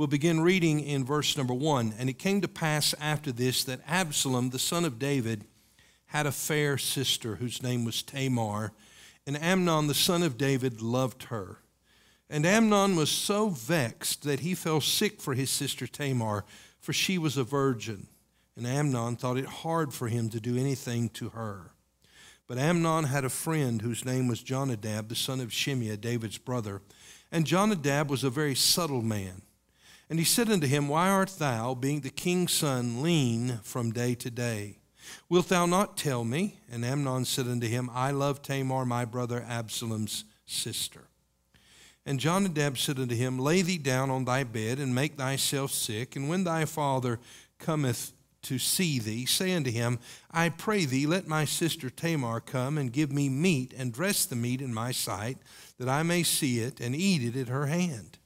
We'll begin reading in verse number 1. And it came to pass after this that Absalom, the son of David, had a fair sister whose name was Tamar, and Amnon, the son of David, loved her. And Amnon was so vexed that he fell sick for his sister Tamar, for she was a virgin. And Amnon thought it hard for him to do anything to her. But Amnon had a friend whose name was Jonadab, the son of Shimeah, David's brother. And Jonadab was a very subtle man. And he said unto him, Why art thou, being the king's son, lean from day to day? Wilt thou not tell me? And Amnon said unto him, I love Tamar, my brother Absalom's sister. And Jonadab said unto him, Lay thee down on thy bed, and make thyself sick, and when thy father cometh to see thee, say unto him, I pray thee, let my sister Tamar come and give me meat, and dress the meat in my sight, that I may see it and eat it at her hand.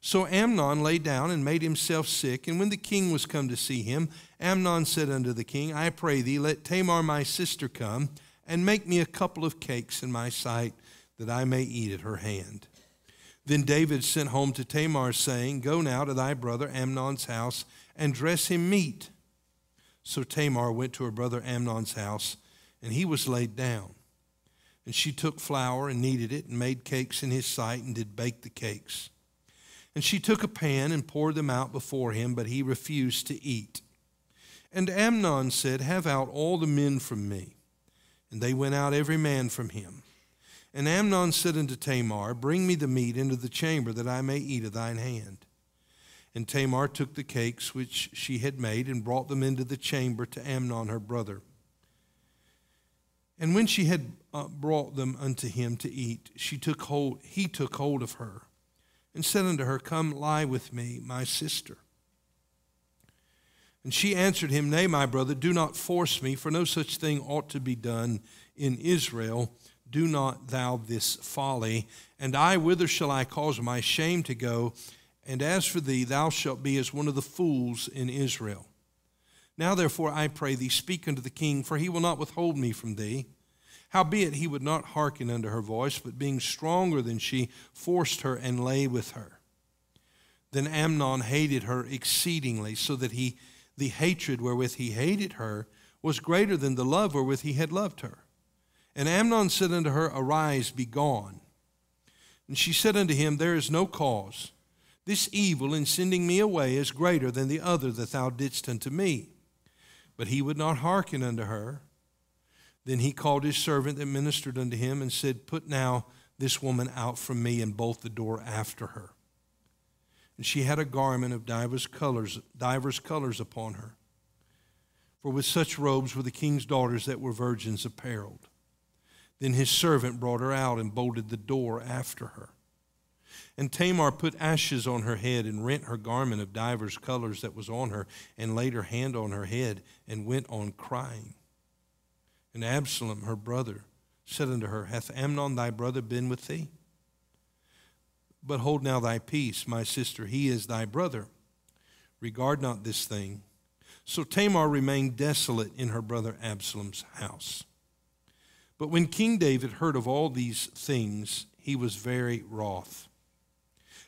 So Amnon lay down and made himself sick, and when the king was come to see him, Amnon said unto the king, I pray thee, let Tamar my sister come, and make me a couple of cakes in my sight, that I may eat at her hand. Then David sent home to Tamar, saying, Go now to thy brother Amnon's house, and dress him meat. So Tamar went to her brother Amnon's house, and he was laid down. And she took flour and kneaded it, and made cakes in his sight, and did bake the cakes. And she took a pan and poured them out before him, but he refused to eat. And Amnon said, Have out all the men from me. And they went out every man from him. And Amnon said unto Tamar, Bring me the meat into the chamber, that I may eat of thine hand. And Tamar took the cakes which she had made and brought them into the chamber to Amnon her brother. And when she had uh, brought them unto him to eat, she took hold, he took hold of her and said unto her, Come lie with me, my sister. And she answered him, Nay, my brother, do not force me, for no such thing ought to be done in Israel. Do not thou this folly. And I, whither shall I cause my shame to go? And as for thee, thou shalt be as one of the fools in Israel. Now, therefore, I pray thee, speak unto the king, for he will not withhold me from thee. Howbeit, he would not hearken unto her voice, but being stronger than she, forced her and lay with her. Then Amnon hated her exceedingly, so that he, the hatred wherewith he hated her was greater than the love wherewith he had loved her. And Amnon said unto her, Arise, be gone. And she said unto him, There is no cause. This evil in sending me away is greater than the other that thou didst unto me. But he would not hearken unto her. Then he called his servant that ministered unto him and said, Put now this woman out from me and bolt the door after her. And she had a garment of divers colors, divers colors upon her. For with such robes were the king's daughters that were virgins apparelled. Then his servant brought her out and bolted the door after her. And Tamar put ashes on her head and rent her garment of divers colors that was on her, and laid her hand on her head and went on crying. And Absalom, her brother, said unto her, Hath Amnon thy brother been with thee? But hold now thy peace, my sister, he is thy brother. Regard not this thing. So Tamar remained desolate in her brother Absalom's house. But when King David heard of all these things, he was very wroth.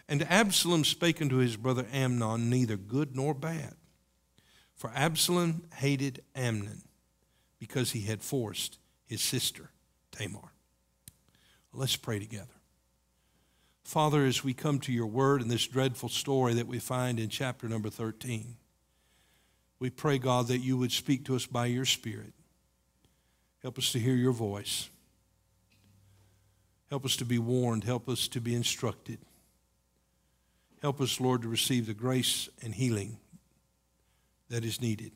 And Absalom spake unto his brother Amnon neither good nor bad. For Absalom hated Amnon because he had forced his sister, Tamar. Let's pray together. Father, as we come to your word and this dreadful story that we find in chapter number 13, we pray, God, that you would speak to us by your Spirit. Help us to hear your voice. Help us to be warned. Help us to be instructed. Help us, Lord, to receive the grace and healing that is needed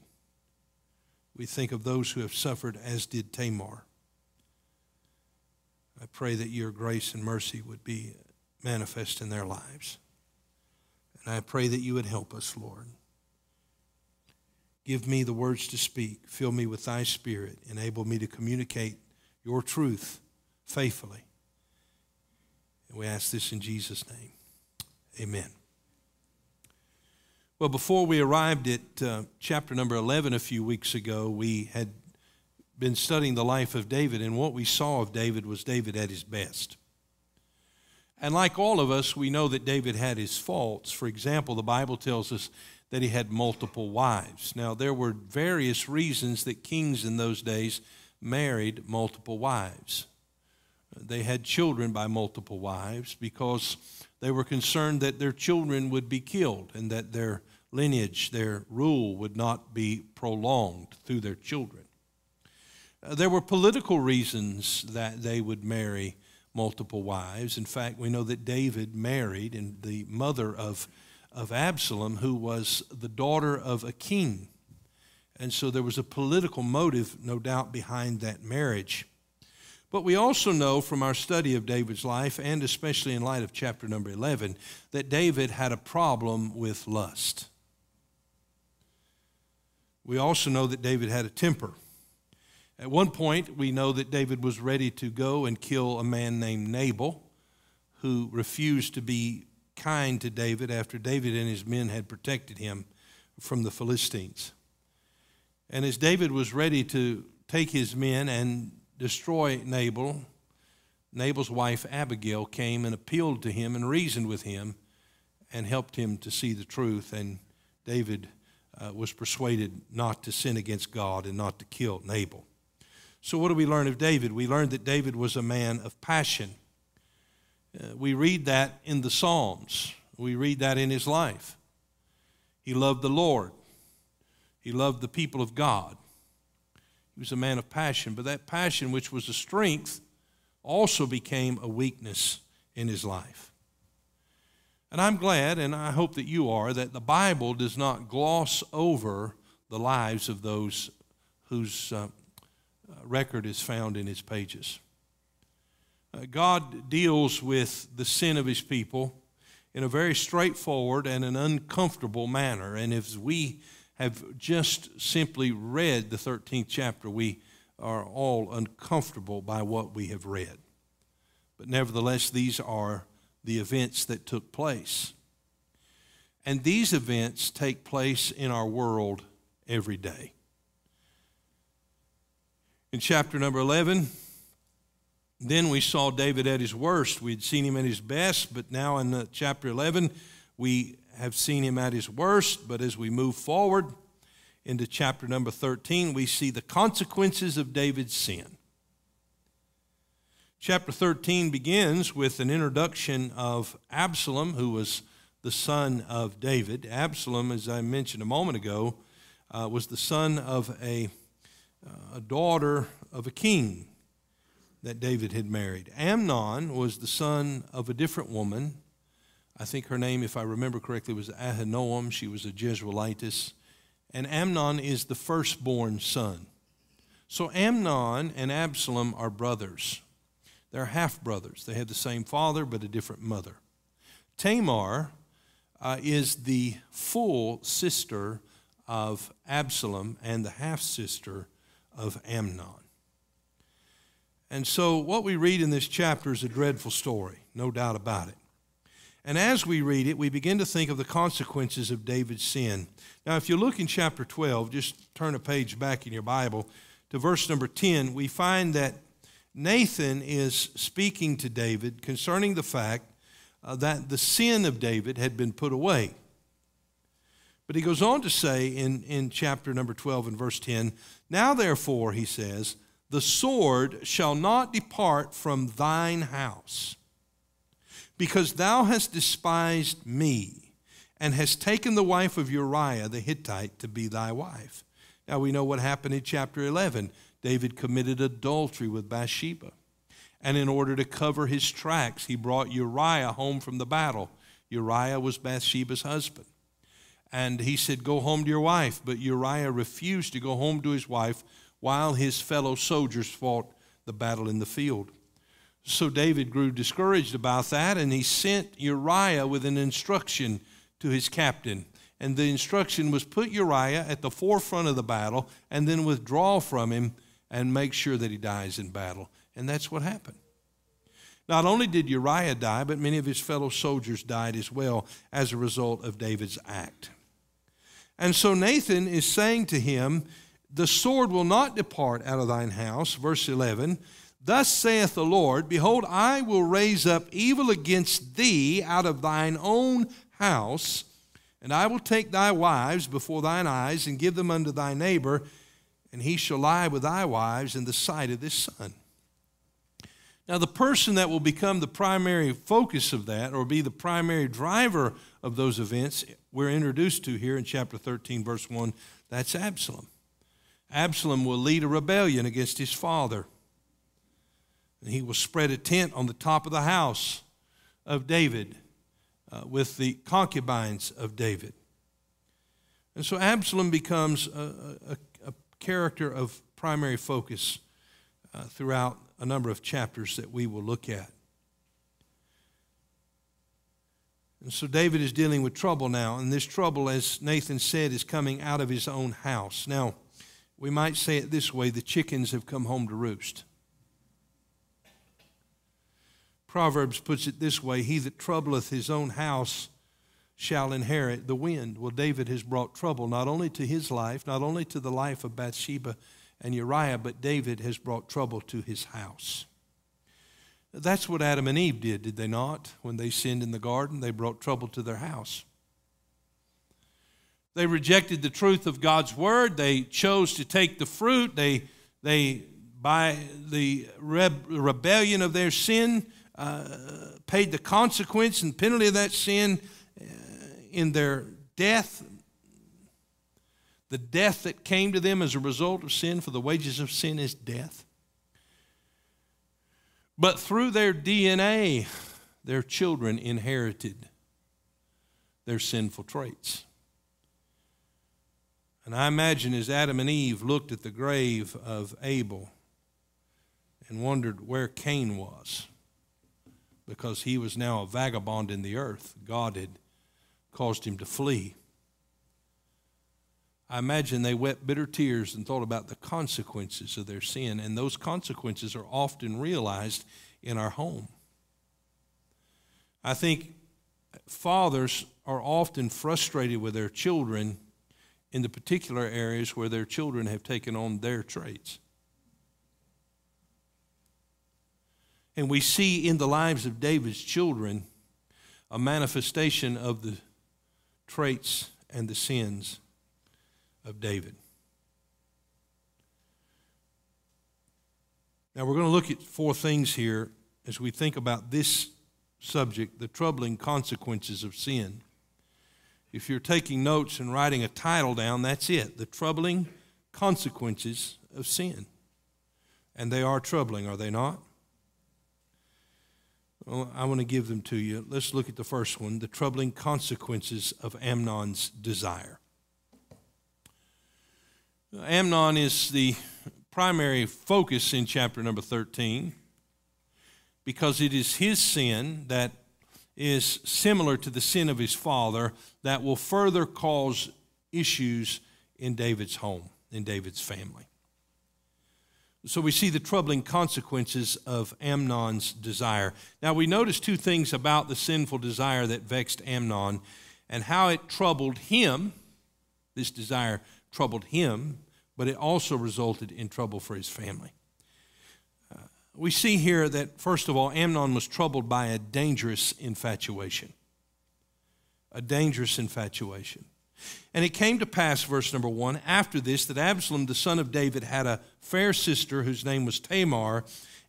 we think of those who have suffered as did Tamar. I pray that your grace and mercy would be manifest in their lives. And I pray that you would help us, Lord. Give me the words to speak. Fill me with thy spirit. Enable me to communicate your truth faithfully. And we ask this in Jesus' name. Amen. Well, before we arrived at uh, chapter number 11 a few weeks ago, we had been studying the life of David, and what we saw of David was David at his best. And like all of us, we know that David had his faults. For example, the Bible tells us that he had multiple wives. Now, there were various reasons that kings in those days married multiple wives. They had children by multiple wives because they were concerned that their children would be killed and that their lineage, their rule, would not be prolonged through their children. Uh, there were political reasons that they would marry multiple wives. In fact, we know that David married and the mother of, of Absalom, who was the daughter of a king. And so there was a political motive, no doubt, behind that marriage. But we also know from our study of David's life, and especially in light of chapter number 11, that David had a problem with lust. We also know that David had a temper. At one point, we know that David was ready to go and kill a man named Nabal, who refused to be kind to David after David and his men had protected him from the Philistines. And as David was ready to take his men and destroy Nabal, Nabal's wife Abigail came and appealed to him and reasoned with him and helped him to see the truth. And David uh, was persuaded not to sin against God and not to kill Nabal. So, what do we learn of David? We learn that David was a man of passion. Uh, we read that in the Psalms, we read that in his life. He loved the Lord, he loved the people of God. He was a man of passion, but that passion, which was a strength, also became a weakness in his life. And I'm glad, and I hope that you are, that the Bible does not gloss over the lives of those whose uh, uh, record is found in its pages. Uh, God deals with the sin of his people in a very straightforward and an uncomfortable manner. And if we have just simply read the 13th chapter, we are all uncomfortable by what we have read. But nevertheless, these are the events that took place. And these events take place in our world every day. In chapter number 11, then we saw David at his worst. We'd seen him at his best, but now in uh, chapter 11, we have seen him at his worst. But as we move forward into chapter number 13, we see the consequences of David's sin. Chapter 13 begins with an introduction of Absalom, who was the son of David. Absalom, as I mentioned a moment ago, uh, was the son of a a daughter of a king that David had married. Amnon was the son of a different woman. I think her name, if I remember correctly, was Ahinoam. She was a Jezreelitess. And Amnon is the firstborn son. So Amnon and Absalom are brothers. They're half brothers. They have the same father but a different mother. Tamar uh, is the full sister of Absalom and the half sister of Amnon. And so, what we read in this chapter is a dreadful story, no doubt about it. And as we read it, we begin to think of the consequences of David's sin. Now, if you look in chapter 12, just turn a page back in your Bible to verse number 10, we find that Nathan is speaking to David concerning the fact uh, that the sin of David had been put away. But he goes on to say in, in chapter number 12 and verse 10 Now therefore, he says, the sword shall not depart from thine house, because thou hast despised me, and hast taken the wife of Uriah the Hittite to be thy wife. Now we know what happened in chapter 11. David committed adultery with Bathsheba. And in order to cover his tracks, he brought Uriah home from the battle. Uriah was Bathsheba's husband. And he said, Go home to your wife. But Uriah refused to go home to his wife while his fellow soldiers fought the battle in the field. So David grew discouraged about that, and he sent Uriah with an instruction to his captain. And the instruction was put Uriah at the forefront of the battle and then withdraw from him and make sure that he dies in battle. And that's what happened. Not only did Uriah die, but many of his fellow soldiers died as well as a result of David's act. And so Nathan is saying to him, The sword will not depart out of thine house. Verse 11 Thus saith the Lord, Behold, I will raise up evil against thee out of thine own house, and I will take thy wives before thine eyes and give them unto thy neighbor, and he shall lie with thy wives in the sight of this sun. Now, the person that will become the primary focus of that, or be the primary driver of those events, we're introduced to here in chapter 13, verse 1, that's Absalom. Absalom will lead a rebellion against his father. And he will spread a tent on the top of the house of David uh, with the concubines of David. And so Absalom becomes a, a, a character of primary focus uh, throughout a number of chapters that we will look at. And so David is dealing with trouble now, and this trouble, as Nathan said, is coming out of his own house. Now, we might say it this way the chickens have come home to roost. Proverbs puts it this way He that troubleth his own house shall inherit the wind. Well, David has brought trouble not only to his life, not only to the life of Bathsheba, and Uriah, but David has brought trouble to his house. That's what Adam and Eve did, did they not? When they sinned in the garden, they brought trouble to their house. They rejected the truth of God's word. They chose to take the fruit. They, they by the rebellion of their sin, paid the consequence and penalty of that sin uh, in their death the death that came to them as a result of sin, for the wages of sin is death. But through their DNA, their children inherited their sinful traits. And I imagine as Adam and Eve looked at the grave of Abel and wondered where Cain was, because he was now a vagabond in the earth, God had caused him to flee. I imagine they wept bitter tears and thought about the consequences of their sin, and those consequences are often realized in our home. I think fathers are often frustrated with their children in the particular areas where their children have taken on their traits. And we see in the lives of David's children a manifestation of the traits and the sins of David. Now, we're going to look at four things here as we think about this subject the troubling consequences of sin. If you're taking notes and writing a title down, that's it the troubling consequences of sin. And they are troubling, are they not? Well, I want to give them to you. Let's look at the first one the troubling consequences of Amnon's desire. Amnon is the primary focus in chapter number 13 because it is his sin that is similar to the sin of his father that will further cause issues in David's home, in David's family. So we see the troubling consequences of Amnon's desire. Now we notice two things about the sinful desire that vexed Amnon and how it troubled him, this desire troubled him, but it also resulted in trouble for his family. Uh, we see here that, first of all, Amnon was troubled by a dangerous infatuation. A dangerous infatuation. And it came to pass, verse number one, after this, that Absalom, the son of David, had a fair sister whose name was Tamar,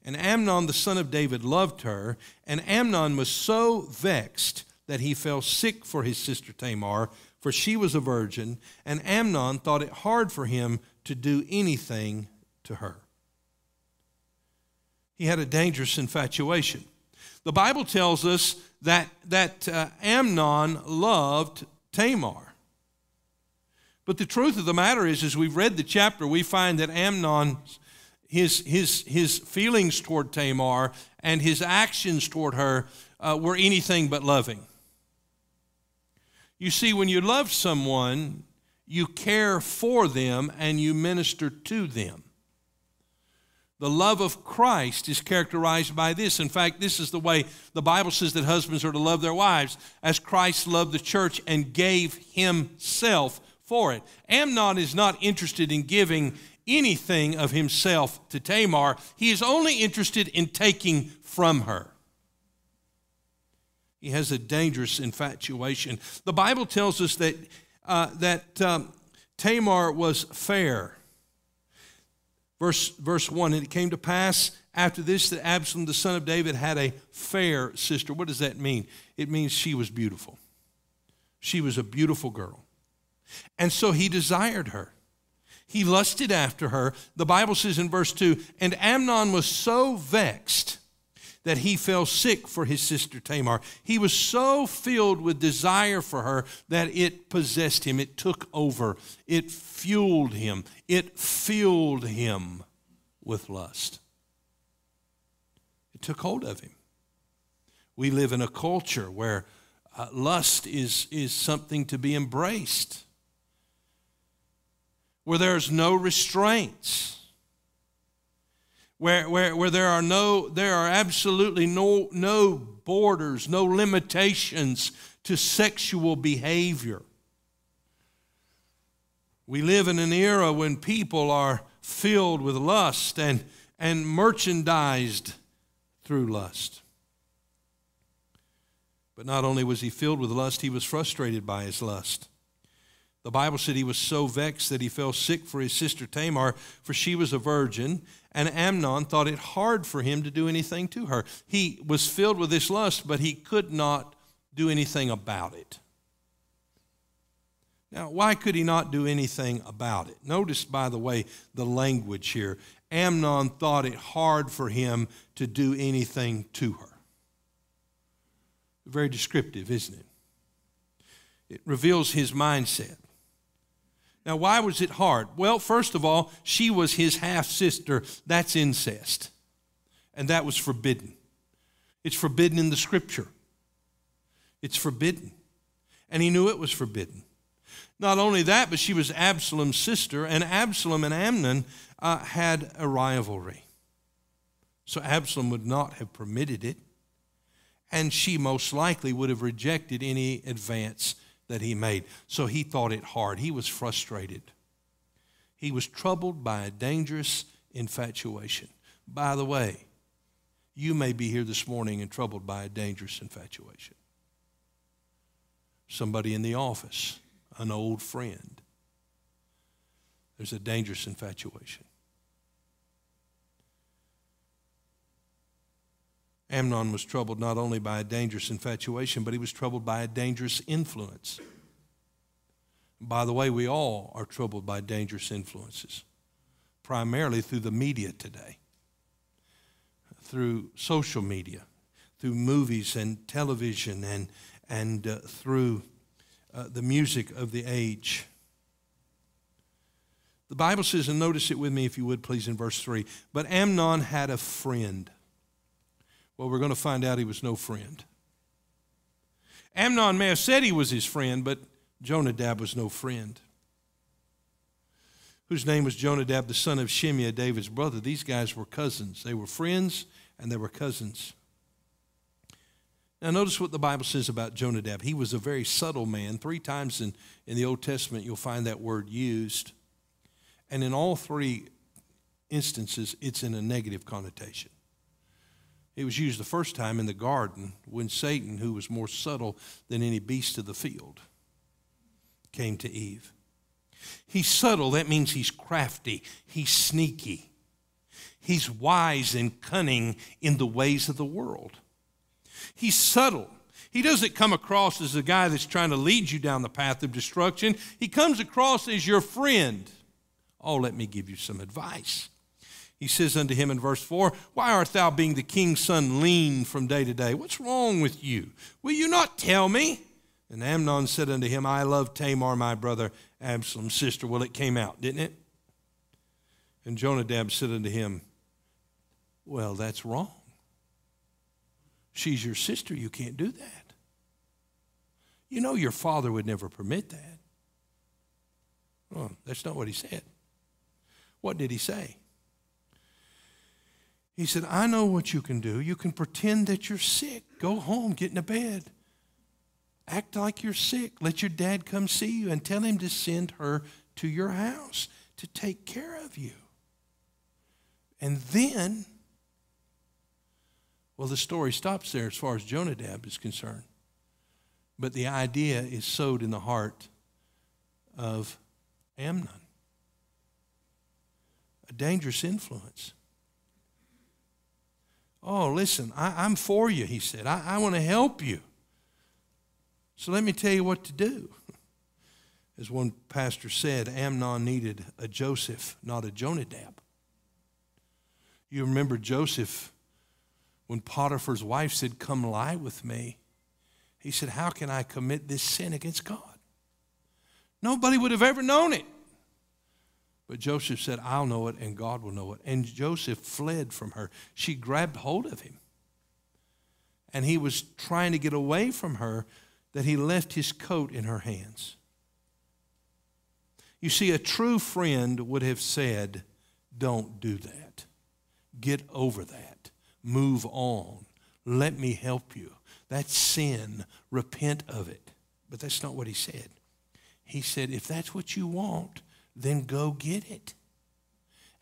and Amnon, the son of David, loved her. And Amnon was so vexed that he fell sick for his sister Tamar, for she was a virgin, and Amnon thought it hard for him to do anything to her. He had a dangerous infatuation. The Bible tells us that, that uh, Amnon loved Tamar. But the truth of the matter is, as we've read the chapter, we find that Amnon, his, his, his feelings toward Tamar and his actions toward her uh, were anything but loving. You see, when you love someone, you care for them and you minister to them. The love of Christ is characterized by this. In fact, this is the way the Bible says that husbands are to love their wives as Christ loved the church and gave himself for it. Amnon is not interested in giving anything of himself to Tamar, he is only interested in taking from her. He has a dangerous infatuation. The Bible tells us that, uh, that um, Tamar was fair. Verse, verse 1 And it came to pass after this that Absalom, the son of David, had a fair sister. What does that mean? It means she was beautiful. She was a beautiful girl. And so he desired her. He lusted after her. The Bible says in verse 2 And Amnon was so vexed that he fell sick for his sister Tamar. He was so filled with desire for her that it possessed him, it took over, it fueled him, it filled him with lust. It took hold of him. We live in a culture where uh, lust is, is something to be embraced where there's no restraints, where, where, where there are no, there are absolutely no, no borders, no limitations to sexual behavior. We live in an era when people are filled with lust and, and merchandised through lust. But not only was he filled with lust, he was frustrated by his lust. The Bible said he was so vexed that he fell sick for his sister Tamar, for she was a virgin, and Amnon thought it hard for him to do anything to her. He was filled with this lust, but he could not do anything about it. Now, why could he not do anything about it? Notice, by the way, the language here. Amnon thought it hard for him to do anything to her. Very descriptive, isn't it? It reveals his mindset. Now, why was it hard? Well, first of all, she was his half sister. That's incest. And that was forbidden. It's forbidden in the scripture. It's forbidden. And he knew it was forbidden. Not only that, but she was Absalom's sister, and Absalom and Amnon uh, had a rivalry. So Absalom would not have permitted it, and she most likely would have rejected any advance that he made. So he thought it hard. He was frustrated. He was troubled by a dangerous infatuation. By the way, you may be here this morning and troubled by a dangerous infatuation. Somebody in the office, an old friend. There's a dangerous infatuation. Amnon was troubled not only by a dangerous infatuation, but he was troubled by a dangerous influence. By the way, we all are troubled by dangerous influences, primarily through the media today, through social media, through movies and television, and, and uh, through uh, the music of the age. The Bible says, and notice it with me if you would please in verse 3 But Amnon had a friend well, we're going to find out he was no friend. Amnon may have said he was his friend, but Jonadab was no friend. Whose name was Jonadab, the son of Shimeah, David's brother. These guys were cousins. They were friends and they were cousins. Now, notice what the Bible says about Jonadab. He was a very subtle man. Three times in, in the Old Testament, you'll find that word used. And in all three instances, it's in a negative connotation. It was used the first time in the garden when Satan, who was more subtle than any beast of the field, came to Eve. He's subtle, that means he's crafty, he's sneaky, he's wise and cunning in the ways of the world. He's subtle. He doesn't come across as a guy that's trying to lead you down the path of destruction. He comes across as your friend. Oh, let me give you some advice. He says unto him in verse 4, Why art thou, being the king's son, lean from day to day? What's wrong with you? Will you not tell me? And Amnon said unto him, I love Tamar, my brother Absalom's sister. Well, it came out, didn't it? And Jonadab said unto him, Well, that's wrong. She's your sister. You can't do that. You know your father would never permit that. Well, that's not what he said. What did he say? He said, I know what you can do. You can pretend that you're sick. Go home, get in a bed. Act like you're sick. Let your dad come see you and tell him to send her to your house to take care of you. And then, well, the story stops there as far as Jonadab is concerned. But the idea is sowed in the heart of Amnon. A dangerous influence. Oh, listen, I, am for you, he said. I, I want to help you. So let me tell you what to do. As one pastor said, Amnon needed a Joseph, not a Jonadab. You remember Joseph when Potiphar's wife said, Come lie with me. He said, How can I commit this sin against God? Nobody would have ever known it. But Joseph said, I'll know it and God will know it. And Joseph fled from her. She grabbed hold of him. And he was trying to get away from her that he left his coat in her hands. You see, a true friend would have said, Don't do that. Get over that. Move on. Let me help you. That's sin. Repent of it. But that's not what he said. He said, If that's what you want, then go get it.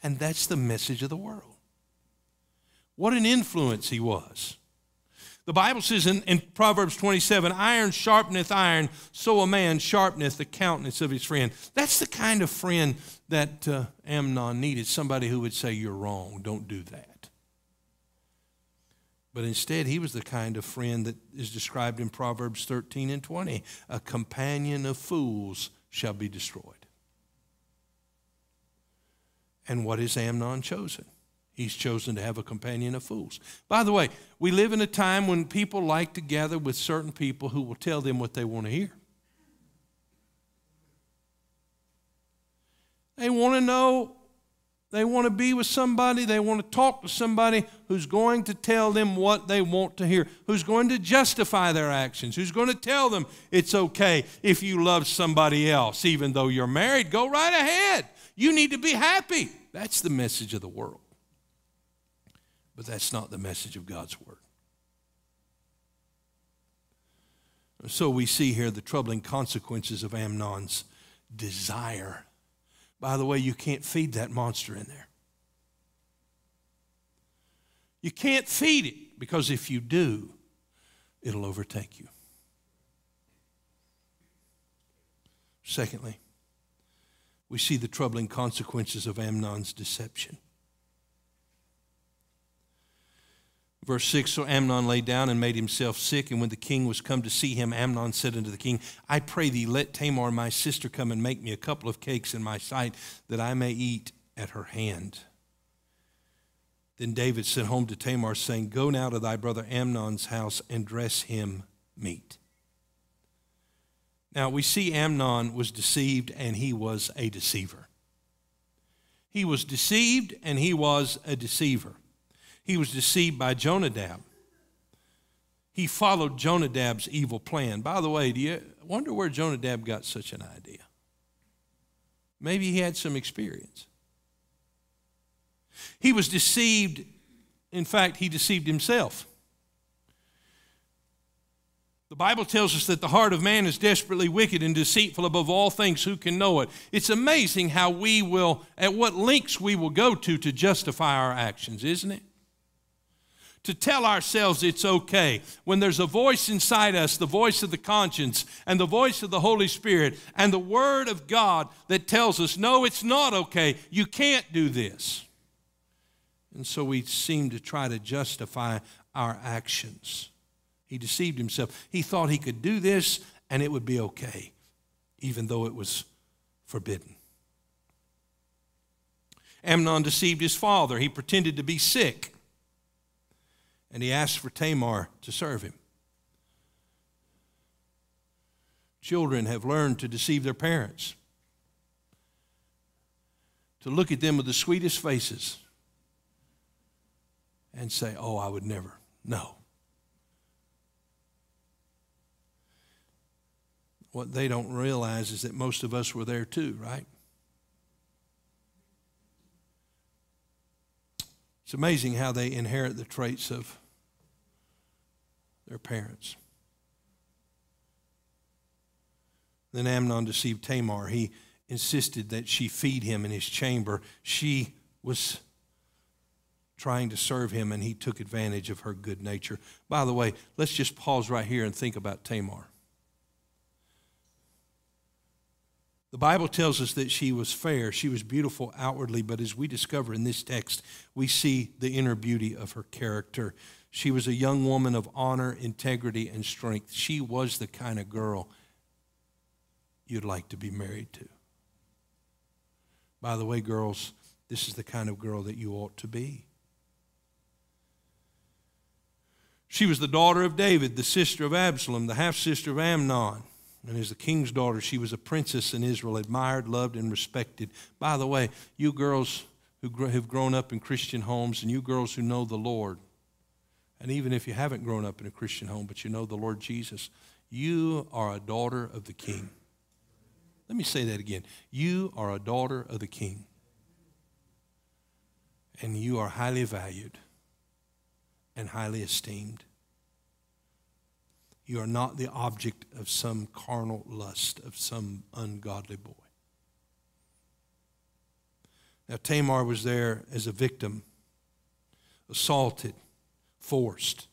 And that's the message of the world. What an influence he was. The Bible says in, in, Proverbs 27 iron sharpeneth iron, so a man sharpeneth the countenance of his friend. That's the kind of friend that uh, Amnon needed somebody who would say, You're wrong, don't do that. But instead, he was the kind of friend that is described in Proverbs 13 and 20 a companion of fools shall be destroyed. And what is Amnon chosen? He's chosen to have a companion of fools. By the way, we live in a time when people like to gather with certain people who will tell them what they want to hear. They want to know, they want to be with somebody, they want to talk to somebody who's going to tell them what they want to hear, who's going to justify their actions, who's going to tell them it's okay if you love somebody else, even though you're married. Go right ahead. You need to be happy. That's the message of the world. But that's not the message of God's Word. So we see here the troubling consequences of Amnon's desire. By the way, you can't feed that monster in there. You can't feed it because if you do, it'll overtake you. Secondly, we see the troubling consequences of Amnon's deception. Verse 6 So Amnon lay down and made himself sick. And when the king was come to see him, Amnon said unto the king, I pray thee, let Tamar my sister come and make me a couple of cakes in my sight, that I may eat at her hand. Then David sent home to Tamar, saying, Go now to thy brother Amnon's house and dress him meat. Now we see Amnon was deceived and he was a deceiver. He was deceived and he was a deceiver. He was deceived by Jonadab. He followed Jonadab's evil plan. By the way, do you wonder where Jonadab got such an idea? Maybe he had some experience. He was deceived. In fact, he deceived himself. The Bible tells us that the heart of man is desperately wicked and deceitful above all things. Who can know it? It's amazing how we will, at what lengths we will go to to justify our actions, isn't it? To tell ourselves it's okay. When there's a voice inside us, the voice of the conscience and the voice of the Holy Spirit and the Word of God that tells us, no, it's not okay. You can't do this. And so we seem to try to justify our actions. He deceived himself. He thought he could do this and it would be okay, even though it was forbidden. Amnon deceived his father. He pretended to be sick and he asked for Tamar to serve him. Children have learned to deceive their parents, to look at them with the sweetest faces and say, Oh, I would never. No. What they don't realize is that most of us were there too, right? It's amazing how they inherit the traits of their parents. Then Amnon deceived Tamar. He insisted that she feed him in his chamber. She was trying to serve him, and he took advantage of her good nature. By the way, let's just pause right here and think about Tamar. The Bible tells us that she was fair, she was beautiful outwardly, but as we discover in this text, we see the inner beauty of her character. She was a young woman of honor, integrity, and strength. She was the kind of girl you'd like to be married to. By the way, girls, this is the kind of girl that you ought to be. She was the daughter of David, the sister of Absalom, the half sister of Amnon. And as the king's daughter, she was a princess in Israel, admired, loved, and respected. By the way, you girls who have grown up in Christian homes and you girls who know the Lord, and even if you haven't grown up in a Christian home, but you know the Lord Jesus, you are a daughter of the king. Let me say that again. You are a daughter of the king. And you are highly valued and highly esteemed. You are not the object of some carnal lust of some ungodly boy. Now, Tamar was there as a victim, assaulted, forced.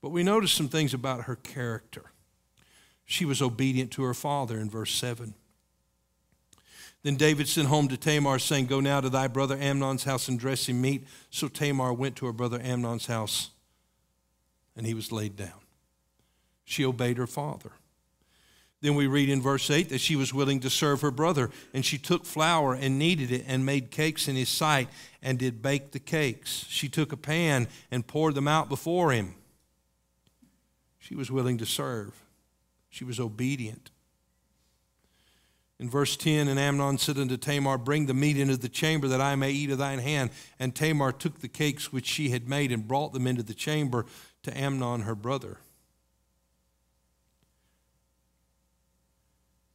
But we notice some things about her character. She was obedient to her father in verse 7. Then David sent home to Tamar, saying, Go now to thy brother Amnon's house and dress him meat. So Tamar went to her brother Amnon's house, and he was laid down. She obeyed her father. Then we read in verse 8 that she was willing to serve her brother, and she took flour and kneaded it and made cakes in his sight and did bake the cakes. She took a pan and poured them out before him. She was willing to serve, she was obedient. In verse 10, and Amnon said unto Tamar, Bring the meat into the chamber that I may eat of thine hand. And Tamar took the cakes which she had made and brought them into the chamber to Amnon her brother.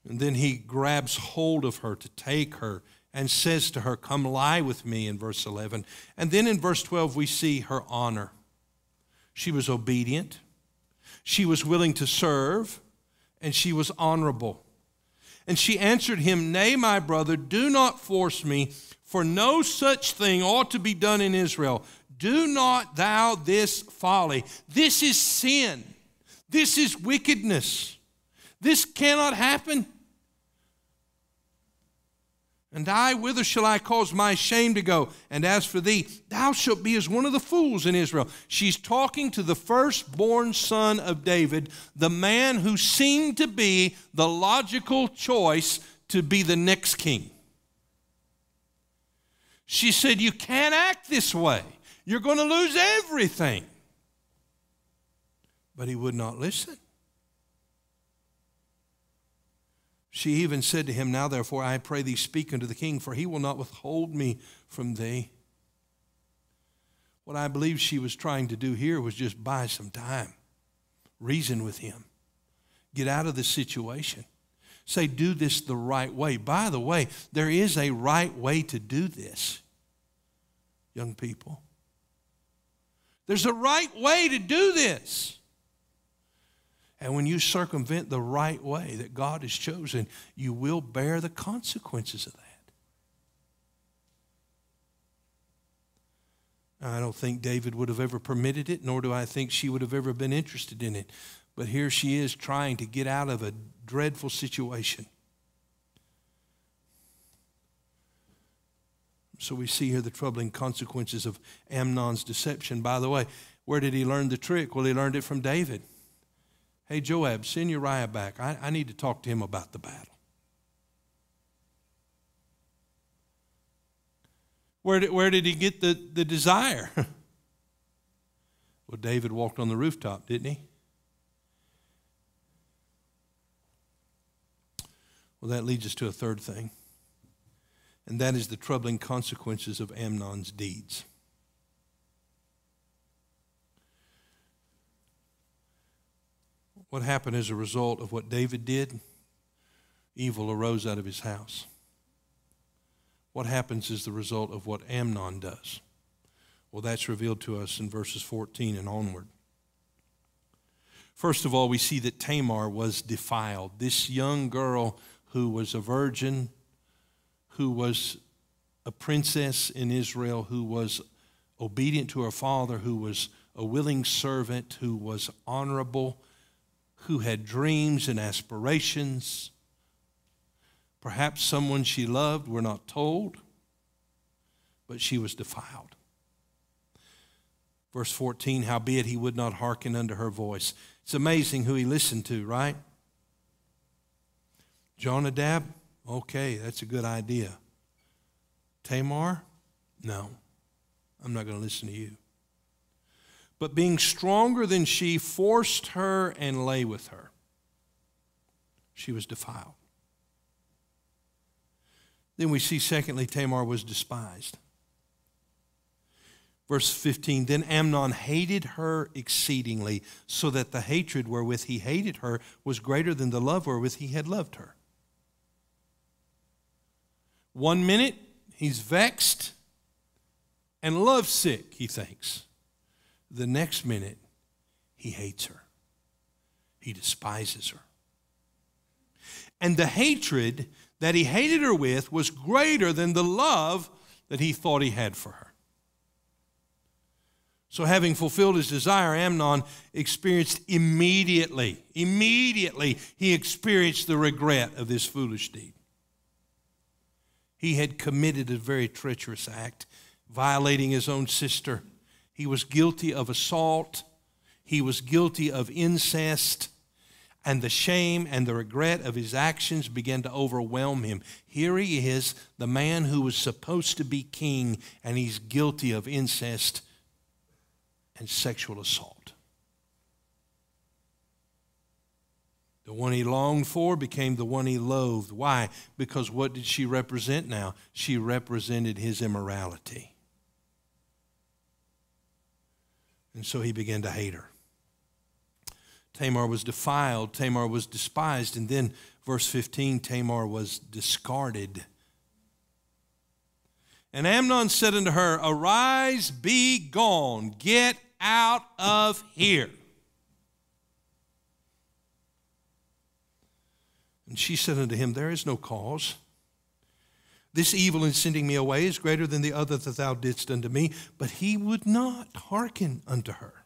And then he grabs hold of her to take her and says to her, Come lie with me, in verse 11. And then in verse 12, we see her honor. She was obedient, she was willing to serve, and she was honorable. And she answered him, Nay, my brother, do not force me, for no such thing ought to be done in Israel. Do not thou this folly. This is sin. This is wickedness. This cannot happen. And I, whither shall I cause my shame to go? And as for thee, thou shalt be as one of the fools in Israel. She's talking to the firstborn son of David, the man who seemed to be the logical choice to be the next king. She said, You can't act this way. You're going to lose everything. But he would not listen. She even said to him, Now therefore I pray thee, speak unto the king, for he will not withhold me from thee. What I believe she was trying to do here was just buy some time, reason with him, get out of the situation. Say, do this the right way. By the way, there is a right way to do this, young people. There's a right way to do this. And when you circumvent the right way that God has chosen, you will bear the consequences of that. I don't think David would have ever permitted it, nor do I think she would have ever been interested in it. But here she is trying to get out of a dreadful situation. So we see here the troubling consequences of Amnon's deception. By the way, where did he learn the trick? Well, he learned it from David. Hey, Joab, send Uriah back. I, I need to talk to him about the battle. Where did, where did he get the, the desire? well, David walked on the rooftop, didn't he? Well, that leads us to a third thing, and that is the troubling consequences of Amnon's deeds. What happened as a result of what David did? Evil arose out of his house. What happens is the result of what Amnon does? Well, that's revealed to us in verses 14 and onward. First of all, we see that Tamar was defiled. This young girl who was a virgin, who was a princess in Israel, who was obedient to her father, who was a willing servant, who was honorable, who had dreams and aspirations. Perhaps someone she loved, we're not told, but she was defiled. Verse 14, howbeit he would not hearken unto her voice. It's amazing who he listened to, right? Jonadab? Okay, that's a good idea. Tamar? No, I'm not going to listen to you. But being stronger than she, forced her and lay with her. She was defiled. Then we see, secondly, Tamar was despised. Verse 15 Then Amnon hated her exceedingly, so that the hatred wherewith he hated her was greater than the love wherewith he had loved her. One minute, he's vexed and lovesick, he thinks. The next minute, he hates her, he despises her. And the hatred that he hated her with was greater than the love that he thought he had for her. So, having fulfilled his desire, Amnon experienced immediately, immediately, he experienced the regret of this foolish deed. He had committed a very treacherous act, violating his own sister. He was guilty of assault, he was guilty of incest, and the shame and the regret of his actions began to overwhelm him. Here he is, the man who was supposed to be king, and he's guilty of incest and sexual assault. The one he longed for became the one he loathed. Why? Because what did she represent now? She represented his immorality. And so he began to hate her. Tamar was defiled, Tamar was despised, and then, verse 15, Tamar was discarded. And Amnon said unto her, Arise, be gone, get out of here. And she said unto him, There is no cause. This evil in sending me away is greater than the other that thou didst unto me. But he would not hearken unto her.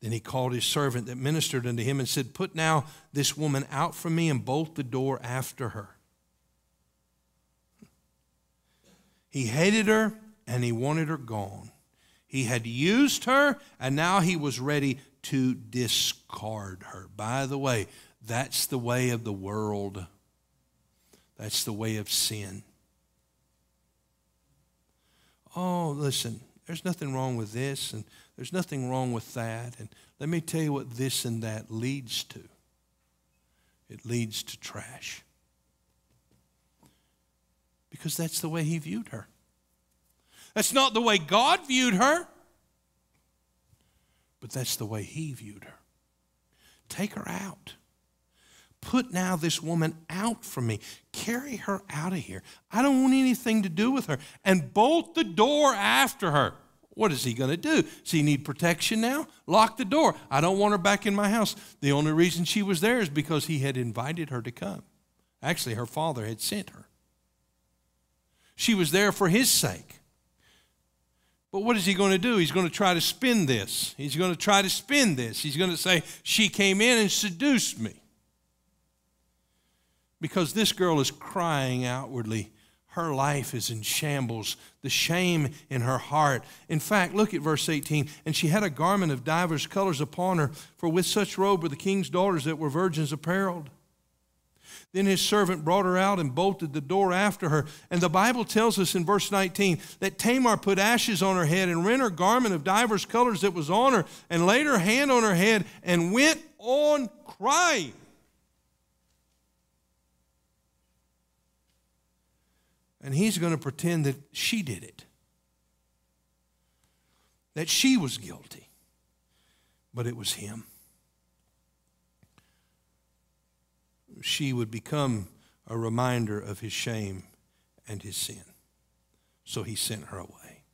Then he called his servant that ministered unto him and said, Put now this woman out from me and bolt the door after her. He hated her and he wanted her gone. He had used her, and now he was ready to discard her. By the way, that's the way of the world, that's the way of sin. Oh, listen, there's nothing wrong with this, and there's nothing wrong with that. And let me tell you what this and that leads to it leads to trash. Because that's the way he viewed her. That's not the way God viewed her, but that's the way He viewed her. Take her out. Put now this woman out from me. Carry her out of here. I don't want anything to do with her. And bolt the door after her. What is he going to do? Does he need protection now? Lock the door. I don't want her back in my house. The only reason she was there is because he had invited her to come. Actually, her father had sent her. She was there for his sake. But what is he going to do? He's going to try to spin this. He's going to try to spin this. He's going to say, She came in and seduced me. Because this girl is crying outwardly. Her life is in shambles, the shame in her heart. In fact, look at verse 18. And she had a garment of divers colors upon her, for with such robe were the king's daughters that were virgins apparelled. Then his servant brought her out and bolted the door after her. And the Bible tells us in verse 19 that Tamar put ashes on her head and rent her garment of divers colors that was on her and laid her hand on her head and went on crying. And he's going to pretend that she did it, that she was guilty, but it was him. she would become a reminder of his shame and his sin. So he sent her away.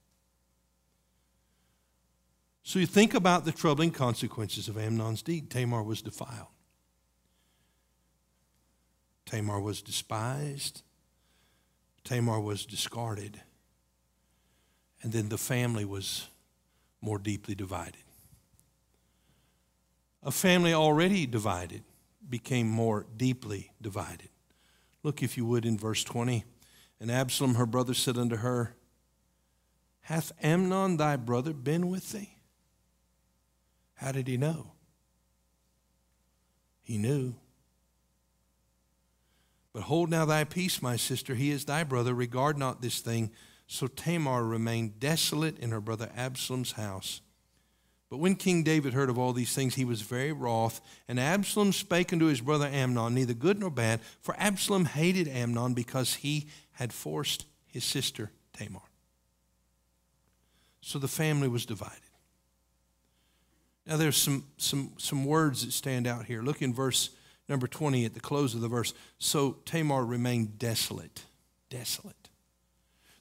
So you think about the troubling consequences of Amnon's deed. Tamar was defiled. Tamar was despised. Tamar was discarded. And then the family was more deeply divided. A family already divided became more deeply divided. Look, if you would, in verse 20. And Absalom, her brother, said unto her, Hath Amnon thy brother been with thee? How did he know? He knew. But hold now thy peace, my sister. He is thy brother. Regard not this thing. So Tamar remained desolate in her brother Absalom's house. But when King David heard of all these things, he was very wroth. And Absalom spake unto his brother Amnon, neither good nor bad, for Absalom hated Amnon because he had forced his sister Tamar. So the family was divided. Now there's some, some, some words that stand out here. Look in verse number 20 at the close of the verse. So Tamar remained desolate. Desolate.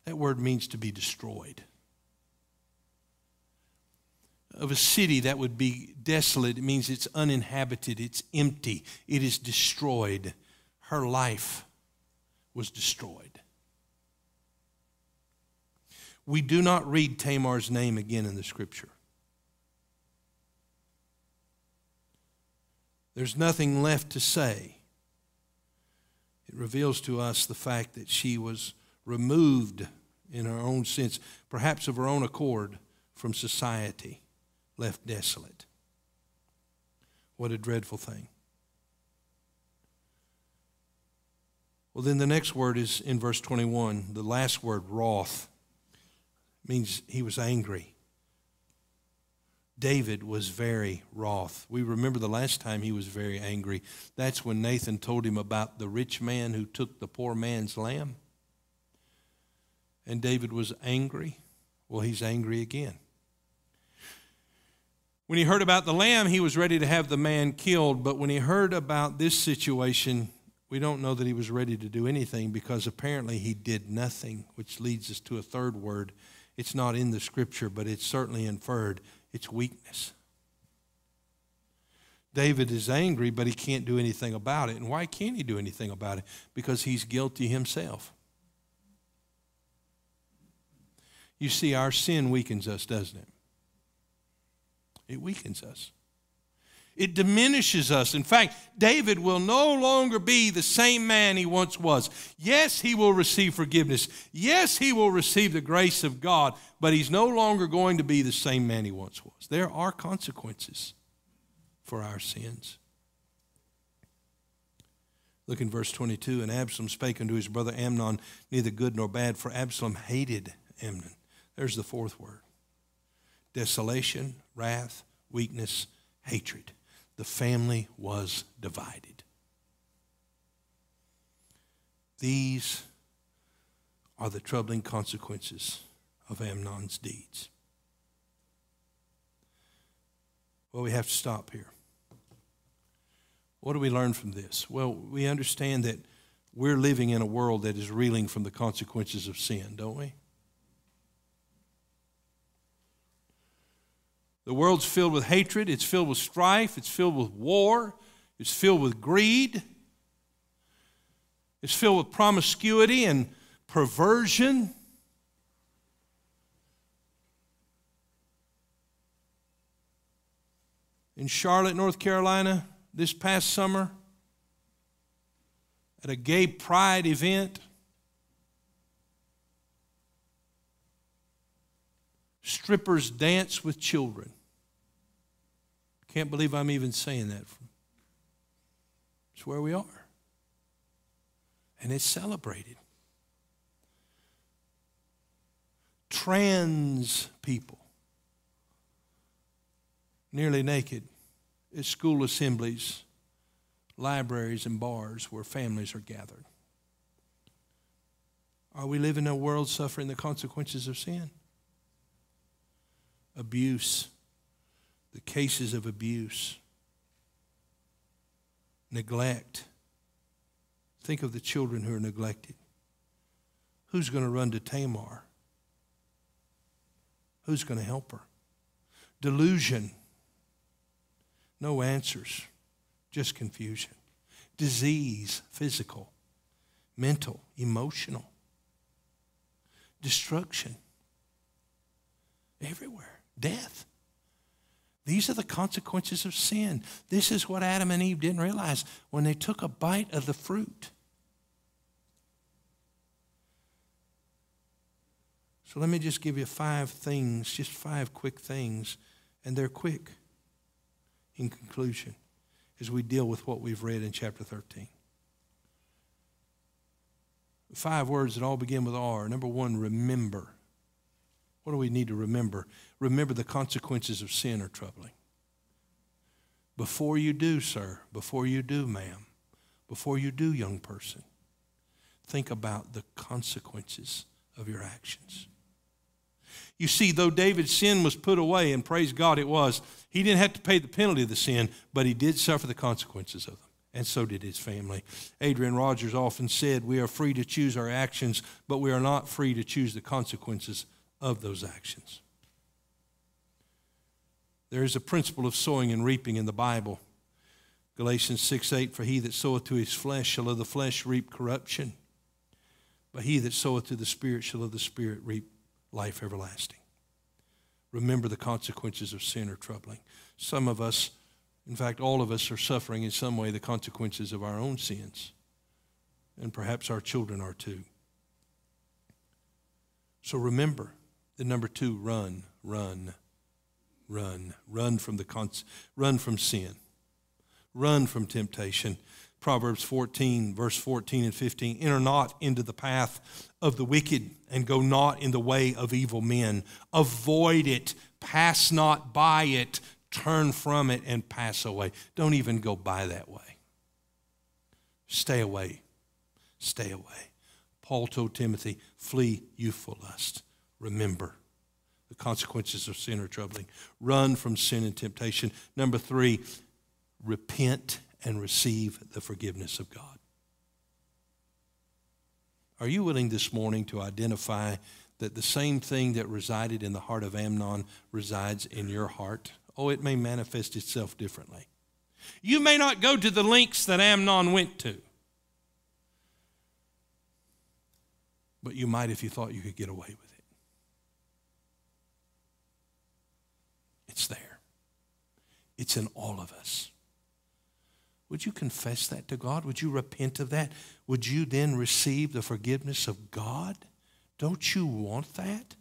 That word means to be destroyed. Of a city that would be desolate, it means it's uninhabited, it's empty, it is destroyed. Her life was destroyed. We do not read Tamar's name again in the scripture. There's nothing left to say. It reveals to us the fact that she was removed in her own sense, perhaps of her own accord, from society, left desolate. What a dreadful thing. Well, then the next word is in verse 21. The last word, wroth, means he was angry. David was very wroth. We remember the last time he was very angry. That's when Nathan told him about the rich man who took the poor man's lamb. And David was angry. Well, he's angry again. When he heard about the lamb, he was ready to have the man killed. But when he heard about this situation, we don't know that he was ready to do anything because apparently he did nothing, which leads us to a third word. It's not in the scripture, but it's certainly inferred it's weakness. David is angry, but he can't do anything about it. And why can't he do anything about it? Because he's guilty himself. You see, our sin weakens us, doesn't it? It weakens us. It diminishes us. In fact, David will no longer be the same man he once was. Yes, he will receive forgiveness. Yes, he will receive the grace of God, but he's no longer going to be the same man he once was. There are consequences for our sins. Look in verse 22. And Absalom spake unto his brother Amnon, neither good nor bad, for Absalom hated Amnon. There's the fourth word desolation, wrath, weakness, hatred the family was divided. These are the troubling consequences of Amnon's deeds. Well, we have to stop here. What do we learn from this? Well, we understand that we're living in a world that is reeling from the consequences of sin, don't we? The world's filled with hatred, it's filled with strife, it's filled with war, it's filled with greed, it's filled with promiscuity and perversion. In Charlotte, North Carolina, this past summer, at a gay pride event, strippers dance with children. Can't believe I'm even saying that. It's where we are. And it's celebrated. Trans people, nearly naked, at school assemblies, libraries, and bars where families are gathered. Are we living in a world suffering the consequences of sin? Abuse the cases of abuse, neglect, Think of the children who are neglected. Who's going to run to Tamar? Who's going to help her? Delusion. No answers, just confusion. Disease, physical, mental, emotional. Destruction. Everywhere. Death. These are the consequences of sin. This is what Adam and Eve didn't realize when they took a bite of the fruit. So let me just give you five things, just five quick things, and they're quick in conclusion as we deal with what we've read in chapter 13. Five words that all begin with R. Number one, remember. What do we need to remember? Remember the consequences of sin are troubling. Before you do, sir, before you do, ma'am, before you do, young person, think about the consequences of your actions. You see, though David's sin was put away, and praise God it was, he didn't have to pay the penalty of the sin, but he did suffer the consequences of them. And so did his family. Adrian Rogers often said, We are free to choose our actions, but we are not free to choose the consequences of those actions. There is a principle of sowing and reaping in the Bible. Galatians 6 8, For he that soweth to his flesh shall of the flesh reap corruption, but he that soweth to the Spirit shall of the Spirit reap life everlasting. Remember the consequences of sin are troubling. Some of us, in fact, all of us, are suffering in some way the consequences of our own sins. And perhaps our children are too. So remember the number two run, run, run. Run from, the cons- run from sin, run from temptation. Proverbs 14, verse 14 and 15 enter not into the path of the wicked and go not in the way of evil men. Avoid it, pass not by it, turn from it and pass away. Don't even go by that way. Stay away. Stay away. Paul told Timothy, flee youthful lust. Remember, the consequences of sin are troubling. Run from sin and temptation. Number three, repent and receive the forgiveness of God. Are you willing this morning to identify that the same thing that resided in the heart of Amnon resides in your heart? Oh, it may manifest itself differently. You may not go to the lengths that Amnon went to, but you might if you thought you could get away with it. It's there, it's in all of us. Would you confess that to God? Would you repent of that? Would you then receive the forgiveness of God? Don't you want that?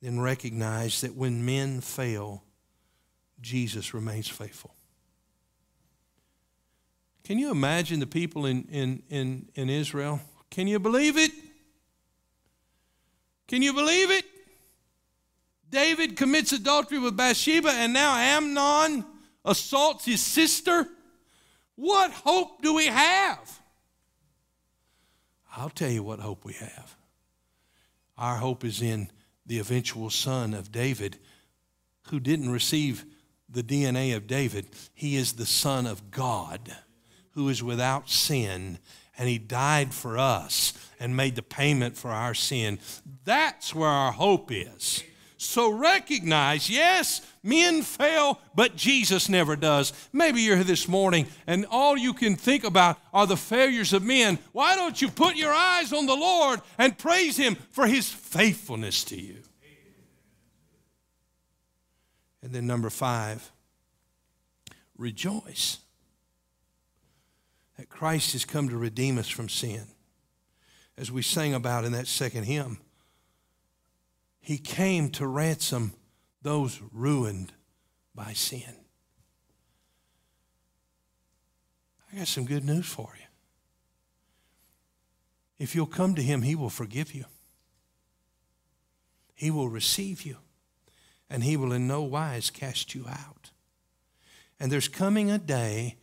Then recognize that when men fail, Jesus remains faithful. Can you imagine the people in, in, in, in Israel? Can you believe it? Can you believe it? David commits adultery with Bathsheba, and now Amnon assaults his sister, what hope do we have? I'll tell you what hope we have. Our hope is in the eventual son of David who didn't receive the DNA of David. He is the son of God who is without sin and he died for us and made the payment for our sin. That's where our hope is. So recognize, yes, men fail, but Jesus never does. Maybe you're here this morning and all you can think about are the failures of men. Why don't you put your eyes on the Lord and praise Him for His faithfulness to you? And then, number five, rejoice that Christ has come to redeem us from sin. As we sang about in that second hymn, he came to ransom those ruined by sin. I got some good news for you. If you'll come to Him, He will forgive you, He will receive you, and He will in no wise cast you out. And there's coming a day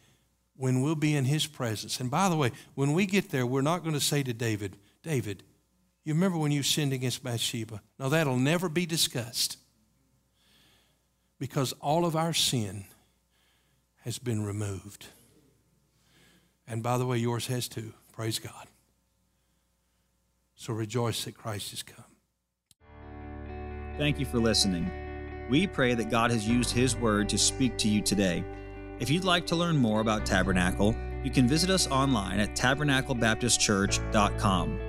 when we'll be in His presence. And by the way, when we get there, we're not going to say to David, David, you remember when you sinned against Bathsheba? Now, that'll never be discussed. Because all of our sin has been removed. And by the way, yours has too. Praise God. So rejoice that Christ has come. Thank you for listening. We pray that God has used His Word to speak to you today. If you'd like to learn more about Tabernacle, you can visit us online at tabernaclebaptistchurch.com.